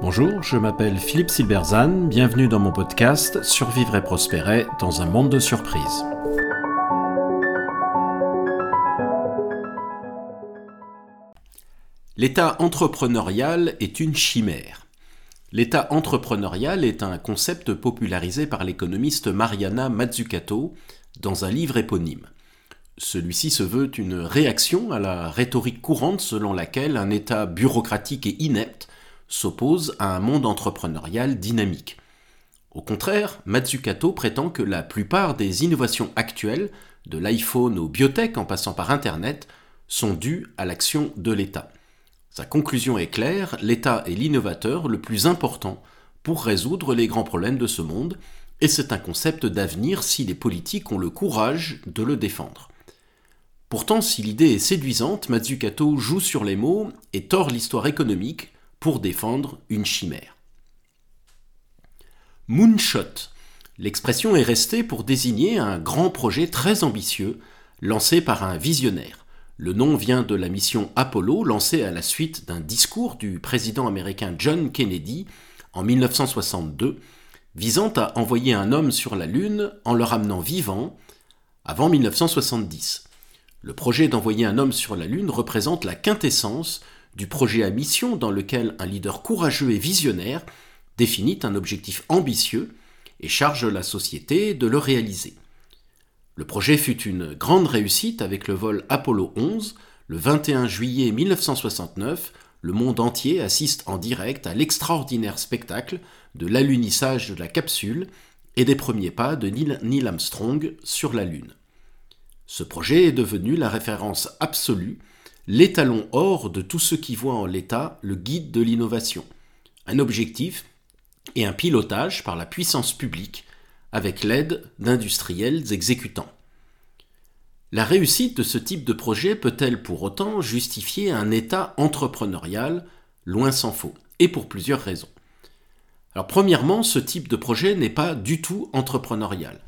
Bonjour, je m'appelle Philippe Silberzan, bienvenue dans mon podcast Survivre et prospérer dans un monde de surprises. L'état entrepreneurial est une chimère. L'état entrepreneurial est un concept popularisé par l'économiste Mariana Mazzucato dans un livre éponyme. Celui-ci se veut une réaction à la rhétorique courante selon laquelle un État bureaucratique et inepte s'oppose à un monde entrepreneurial dynamique. Au contraire, Mazzucato prétend que la plupart des innovations actuelles, de l'iPhone aux biotech en passant par Internet, sont dues à l'action de l'État. Sa conclusion est claire, l'État est l'innovateur le plus important pour résoudre les grands problèmes de ce monde, et c'est un concept d'avenir si les politiques ont le courage de le défendre. Pourtant, si l'idée est séduisante, Mazzucato joue sur les mots et tord l'histoire économique pour défendre une chimère. Moonshot. L'expression est restée pour désigner un grand projet très ambitieux lancé par un visionnaire. Le nom vient de la mission Apollo lancée à la suite d'un discours du président américain John Kennedy en 1962 visant à envoyer un homme sur la Lune en le ramenant vivant avant 1970. Le projet d'envoyer un homme sur la Lune représente la quintessence du projet à mission dans lequel un leader courageux et visionnaire définit un objectif ambitieux et charge la société de le réaliser. Le projet fut une grande réussite avec le vol Apollo 11. Le 21 juillet 1969, le monde entier assiste en direct à l'extraordinaire spectacle de l'alunissage de la capsule et des premiers pas de Neil Armstrong sur la Lune. Ce projet est devenu la référence absolue, l'étalon or de tous ceux qui voient en l'État le guide de l'innovation, un objectif et un pilotage par la puissance publique avec l'aide d'industriels exécutants. La réussite de ce type de projet peut-elle pour autant justifier un État entrepreneurial Loin s'en faut, et pour plusieurs raisons. Alors premièrement, ce type de projet n'est pas du tout entrepreneurial.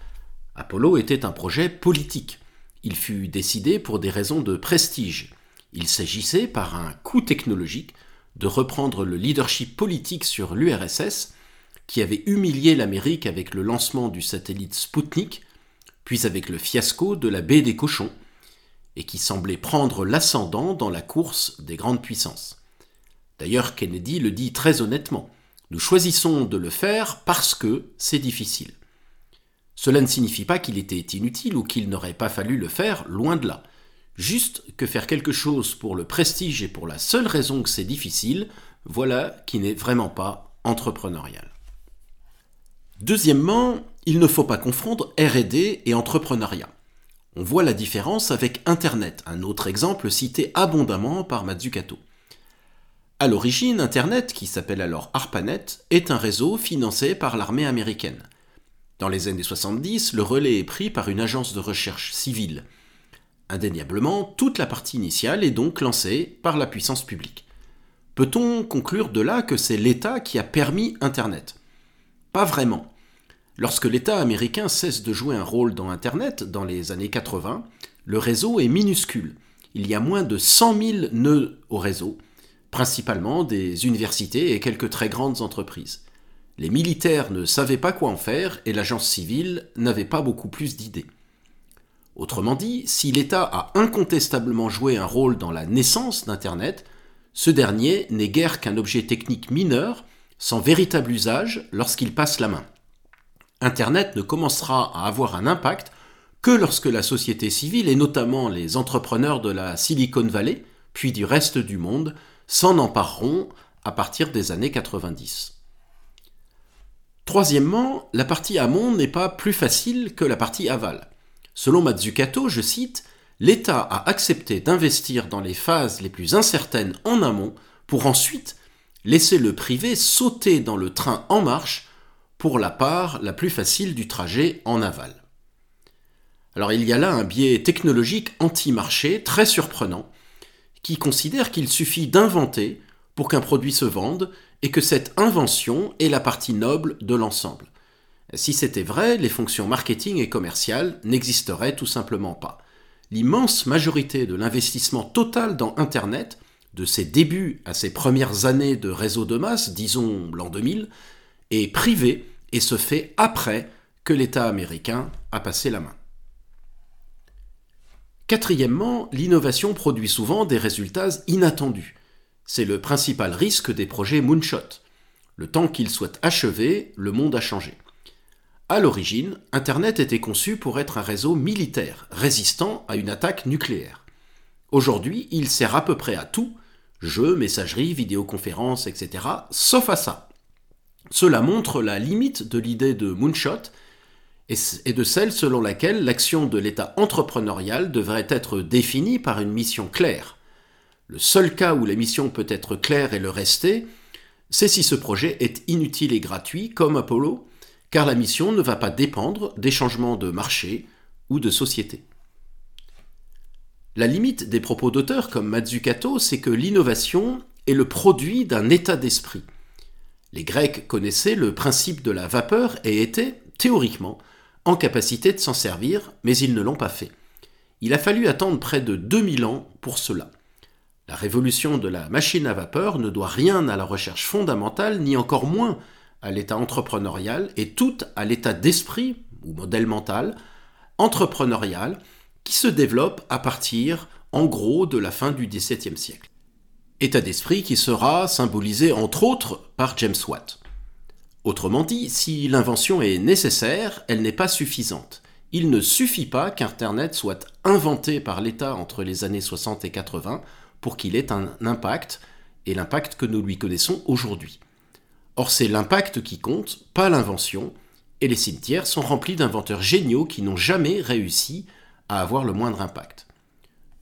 Apollo était un projet politique. Il fut décidé pour des raisons de prestige. Il s'agissait, par un coup technologique, de reprendre le leadership politique sur l'URSS qui avait humilié l'Amérique avec le lancement du satellite Sputnik, puis avec le fiasco de la baie des cochons, et qui semblait prendre l'ascendant dans la course des grandes puissances. D'ailleurs, Kennedy le dit très honnêtement, nous choisissons de le faire parce que c'est difficile. Cela ne signifie pas qu'il était inutile ou qu'il n'aurait pas fallu le faire, loin de là. Juste que faire quelque chose pour le prestige et pour la seule raison que c'est difficile, voilà qui n'est vraiment pas entrepreneurial. Deuxièmement, il ne faut pas confondre RD et entrepreneuriat. On voit la différence avec Internet, un autre exemple cité abondamment par Mazzucato. À l'origine, Internet, qui s'appelle alors ARPANET, est un réseau financé par l'armée américaine. Dans les années 70, le relais est pris par une agence de recherche civile. Indéniablement, toute la partie initiale est donc lancée par la puissance publique. Peut-on conclure de là que c'est l'État qui a permis Internet? Pas vraiment. Lorsque l'État américain cesse de jouer un rôle dans Internet dans les années 80, le réseau est minuscule. Il y a moins de 100 000 nœuds au réseau, principalement des universités et quelques très grandes entreprises. Les militaires ne savaient pas quoi en faire et l'agence civile n'avait pas beaucoup plus d'idées. Autrement dit, si l'État a incontestablement joué un rôle dans la naissance d'Internet, ce dernier n'est guère qu'un objet technique mineur sans véritable usage lorsqu'il passe la main. Internet ne commencera à avoir un impact que lorsque la société civile et notamment les entrepreneurs de la Silicon Valley, puis du reste du monde, s'en empareront à partir des années 90. Troisièmement, la partie amont n'est pas plus facile que la partie aval. Selon Mazzucato, je cite, L'État a accepté d'investir dans les phases les plus incertaines en amont pour ensuite laisser le privé sauter dans le train en marche pour la part la plus facile du trajet en aval. Alors il y a là un biais technologique anti-marché très surprenant qui considère qu'il suffit d'inventer pour qu'un produit se vende et que cette invention est la partie noble de l'ensemble. Si c'était vrai, les fonctions marketing et commerciales n'existeraient tout simplement pas. L'immense majorité de l'investissement total dans Internet de ses débuts à ses premières années de réseau de masse, disons l'an 2000, est privé et se fait après que l'État américain a passé la main. Quatrièmement, l'innovation produit souvent des résultats inattendus. C'est le principal risque des projets Moonshot. Le temps qu'ils soient achevés, le monde a changé. À l'origine, Internet était conçu pour être un réseau militaire, résistant à une attaque nucléaire. Aujourd'hui, il sert à peu près à tout, jeux, messagerie, vidéoconférences, etc., sauf à ça. Cela montre la limite de l'idée de Moonshot et de celle selon laquelle l'action de l'État entrepreneurial devrait être définie par une mission claire. Le seul cas où la mission peut être claire et le rester, c'est si ce projet est inutile et gratuit, comme Apollo, car la mission ne va pas dépendre des changements de marché ou de société. La limite des propos d'auteurs comme Mazzucato, c'est que l'innovation est le produit d'un état d'esprit. Les Grecs connaissaient le principe de la vapeur et étaient, théoriquement, en capacité de s'en servir, mais ils ne l'ont pas fait. Il a fallu attendre près de 2000 ans pour cela. La révolution de la machine à vapeur ne doit rien à la recherche fondamentale, ni encore moins à l'état entrepreneurial et tout à l'état d'esprit ou modèle mental entrepreneurial qui se développe à partir, en gros, de la fin du XVIIe siècle. État d'esprit qui sera symbolisé entre autres par James Watt. Autrement dit, si l'invention est nécessaire, elle n'est pas suffisante. Il ne suffit pas qu'Internet soit inventé par l'État entre les années 60 et 80 pour qu'il ait un impact, et l'impact que nous lui connaissons aujourd'hui. Or c'est l'impact qui compte, pas l'invention, et les cimetières sont remplis d'inventeurs géniaux qui n'ont jamais réussi à avoir le moindre impact.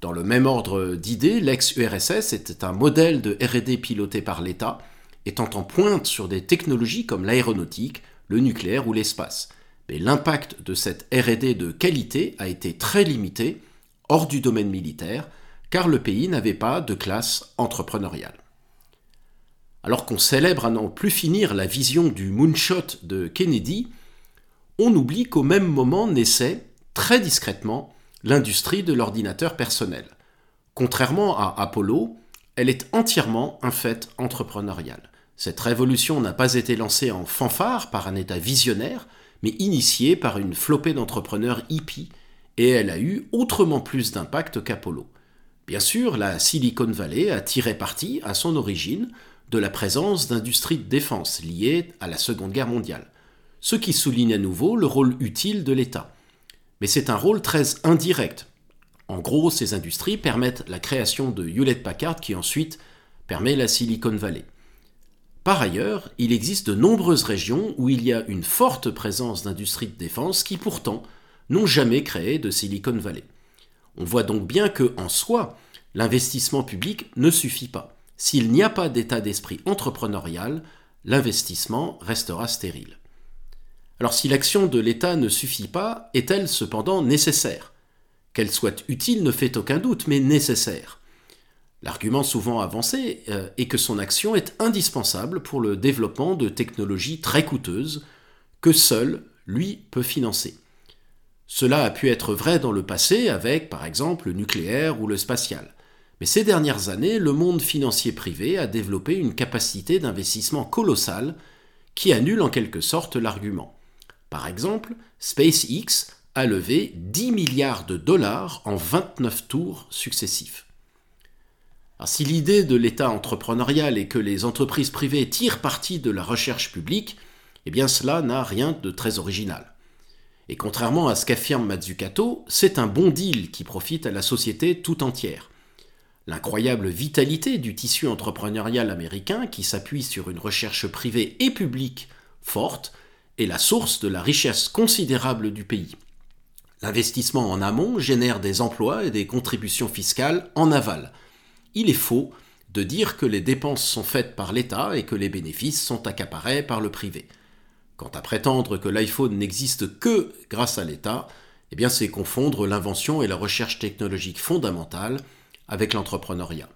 Dans le même ordre d'idées, l'ex-URSS était un modèle de RD piloté par l'État, étant en pointe sur des technologies comme l'aéronautique, le nucléaire ou l'espace. Mais l'impact de cette RD de qualité a été très limité, hors du domaine militaire, car le pays n'avait pas de classe entrepreneuriale. Alors qu'on célèbre à n'en plus finir la vision du moonshot de Kennedy, on oublie qu'au même moment naissait, très discrètement, l'industrie de l'ordinateur personnel. Contrairement à Apollo, elle est entièrement un fait entrepreneurial. Cette révolution n'a pas été lancée en fanfare par un État visionnaire, mais initiée par une flopée d'entrepreneurs hippies, et elle a eu autrement plus d'impact qu'Apollo. Bien sûr, la Silicon Valley a tiré parti, à son origine, de la présence d'industries de défense liées à la Seconde Guerre mondiale, ce qui souligne à nouveau le rôle utile de l'État. Mais c'est un rôle très indirect. En gros, ces industries permettent la création de Hewlett Packard qui ensuite permet la Silicon Valley. Par ailleurs, il existe de nombreuses régions où il y a une forte présence d'industries de défense qui pourtant n'ont jamais créé de Silicon Valley. On voit donc bien que, en soi, l'investissement public ne suffit pas. S'il n'y a pas d'état d'esprit entrepreneurial, l'investissement restera stérile. Alors si l'action de l'État ne suffit pas, est-elle cependant nécessaire? Qu'elle soit utile ne fait aucun doute, mais nécessaire. L'argument souvent avancé euh, est que son action est indispensable pour le développement de technologies très coûteuses que seul lui peut financer. Cela a pu être vrai dans le passé avec, par exemple, le nucléaire ou le spatial. Mais ces dernières années, le monde financier privé a développé une capacité d'investissement colossale qui annule en quelque sorte l'argument. Par exemple, SpaceX a levé 10 milliards de dollars en 29 tours successifs. si l'idée de l'État entrepreneurial est que les entreprises privées tirent parti de la recherche publique, eh bien cela n'a rien de très original. Et contrairement à ce qu'affirme Mazzucato, c'est un bon deal qui profite à la société tout entière. L'incroyable vitalité du tissu entrepreneurial américain, qui s'appuie sur une recherche privée et publique forte, est la source de la richesse considérable du pays. L'investissement en amont génère des emplois et des contributions fiscales en aval. Il est faux de dire que les dépenses sont faites par l'État et que les bénéfices sont accaparés par le privé. Quant à prétendre que l'iPhone n'existe que grâce à l'État, eh c'est confondre l'invention et la recherche technologique fondamentale avec l'entrepreneuriat.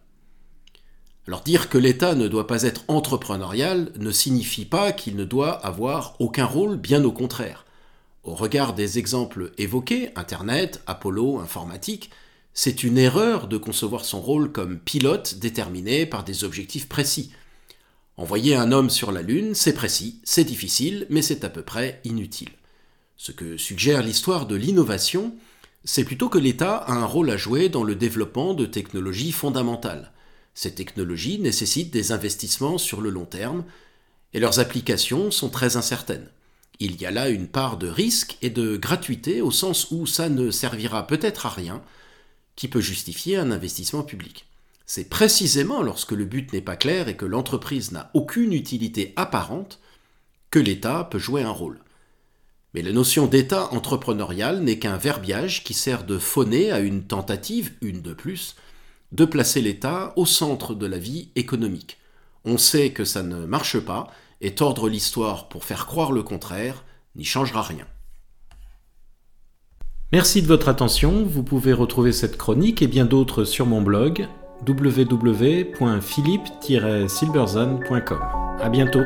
Alors dire que l'État ne doit pas être entrepreneurial ne signifie pas qu'il ne doit avoir aucun rôle, bien au contraire. Au regard des exemples évoqués, Internet, Apollo, informatique, C'est une erreur de concevoir son rôle comme pilote déterminé par des objectifs précis. Envoyer un homme sur la Lune, c'est précis, c'est difficile, mais c'est à peu près inutile. Ce que suggère l'histoire de l'innovation, c'est plutôt que l'État a un rôle à jouer dans le développement de technologies fondamentales. Ces technologies nécessitent des investissements sur le long terme, et leurs applications sont très incertaines. Il y a là une part de risque et de gratuité au sens où ça ne servira peut-être à rien, qui peut justifier un investissement public. C'est précisément lorsque le but n'est pas clair et que l'entreprise n'a aucune utilité apparente que l'État peut jouer un rôle. Mais la notion d'État entrepreneurial n'est qu'un verbiage qui sert de fauner à une tentative, une de plus, de placer l'État au centre de la vie économique. On sait que ça ne marche pas, et tordre l'histoire pour faire croire le contraire n'y changera rien. Merci de votre attention, vous pouvez retrouver cette chronique et bien d'autres sur mon blog www.philippe-silberzone.com. À bientôt.